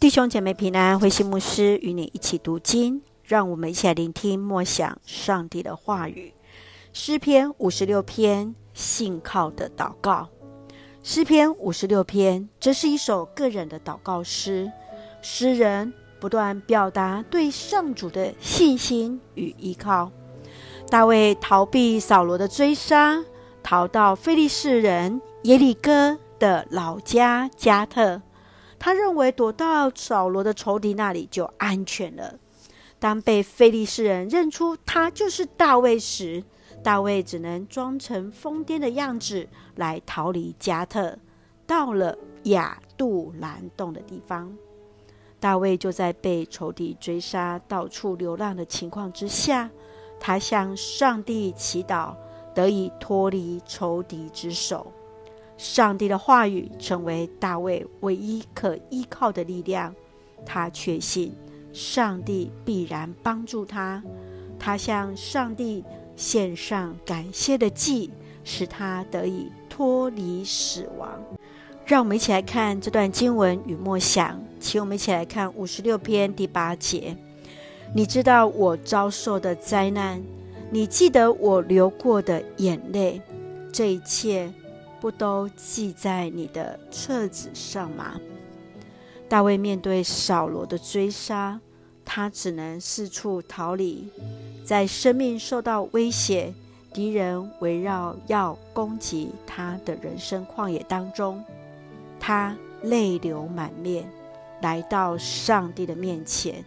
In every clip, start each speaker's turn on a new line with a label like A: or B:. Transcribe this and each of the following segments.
A: 弟兄姐妹平安，慧馨牧师与你一起读经，让我们一起来聆听默想上帝的话语。诗篇五十六篇，信靠的祷告。诗篇五十六篇，这是一首个人的祷告诗，诗人不断表达对上主的信心与依靠。大卫逃避扫罗的追杀，逃到非利士人耶利哥的老家加特。他认为躲到扫罗的仇敌那里就安全了。当被非利士人认出他就是大卫时，大卫只能装成疯癫的样子来逃离迦特，到了亚杜兰洞的地方。大卫就在被仇敌追杀、到处流浪的情况之下，他向上帝祈祷，得以脱离仇敌之手。上帝的话语成为大卫唯一可依靠的力量，他确信上帝必然帮助他。他向上帝献上感谢的祭，使他得以脱离死亡。让我们一起来看这段经文与默想，请我们一起来看五十六篇第八节。你知道我遭受的灾难，你记得我流过的眼泪，这一切。不都记在你的册子上吗？大卫面对扫罗的追杀，他只能四处逃离。在生命受到威胁、敌人围绕要攻击他的人生旷野当中，他泪流满面，来到上帝的面前，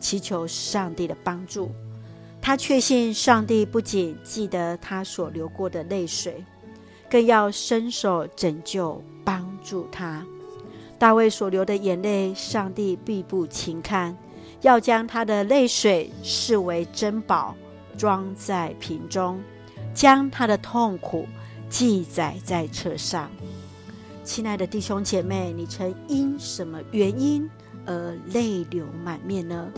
A: 祈求上帝的帮助。他确信上帝不仅记得他所流过的泪水。更要伸手拯救、帮助他。大卫所流的眼泪，上帝必不轻看，要将他的泪水视为珍宝，装在瓶中，将他的痛苦记载在册上。亲爱的弟兄姐妹，你曾因什么原因而泪流满面呢？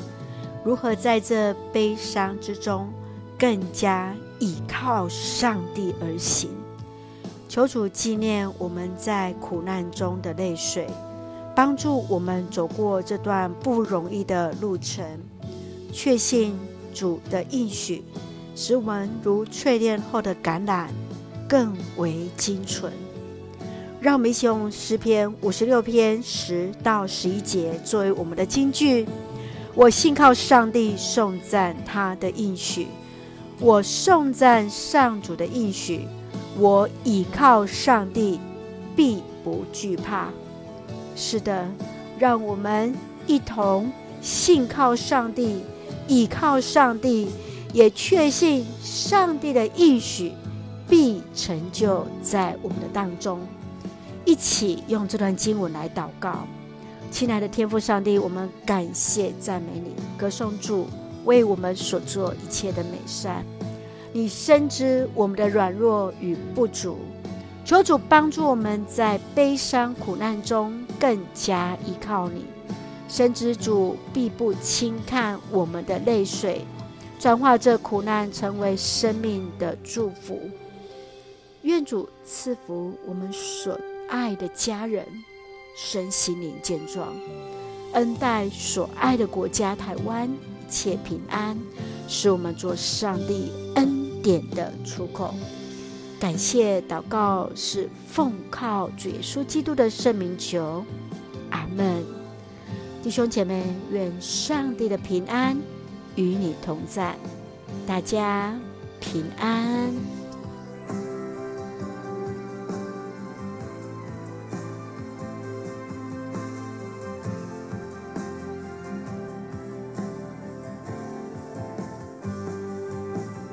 A: 如何在这悲伤之中，更加倚靠上帝而行？求主纪念我们在苦难中的泪水，帮助我们走过这段不容易的路程。确信主的应许，使我们如淬炼后的橄榄更为精纯。让我们一起用诗篇五十六篇十到十一节作为我们的金句。我信靠上帝，颂赞他的应许。我颂赞上主的应许。我倚靠上帝，必不惧怕。是的，让我们一同信靠上帝，倚靠上帝，也确信上帝的应许必成就在我们的当中。一起用这段经文来祷告，亲爱的天父上帝，我们感谢赞美你，歌颂主为我们所做一切的美善。你深知我们的软弱与不足，求主帮助我们在悲伤苦难中更加依靠你。深知主必不轻看我们的泪水，转化这苦难成为生命的祝福。愿主赐福我们所爱的家人，身心灵健壮，恩待所爱的国家台湾一切平安，使我们做上帝恩点的出口，感谢祷告是奉靠主耶稣基督的圣名求，阿门。弟兄姐妹，愿上帝的平安与你同在，大家平安。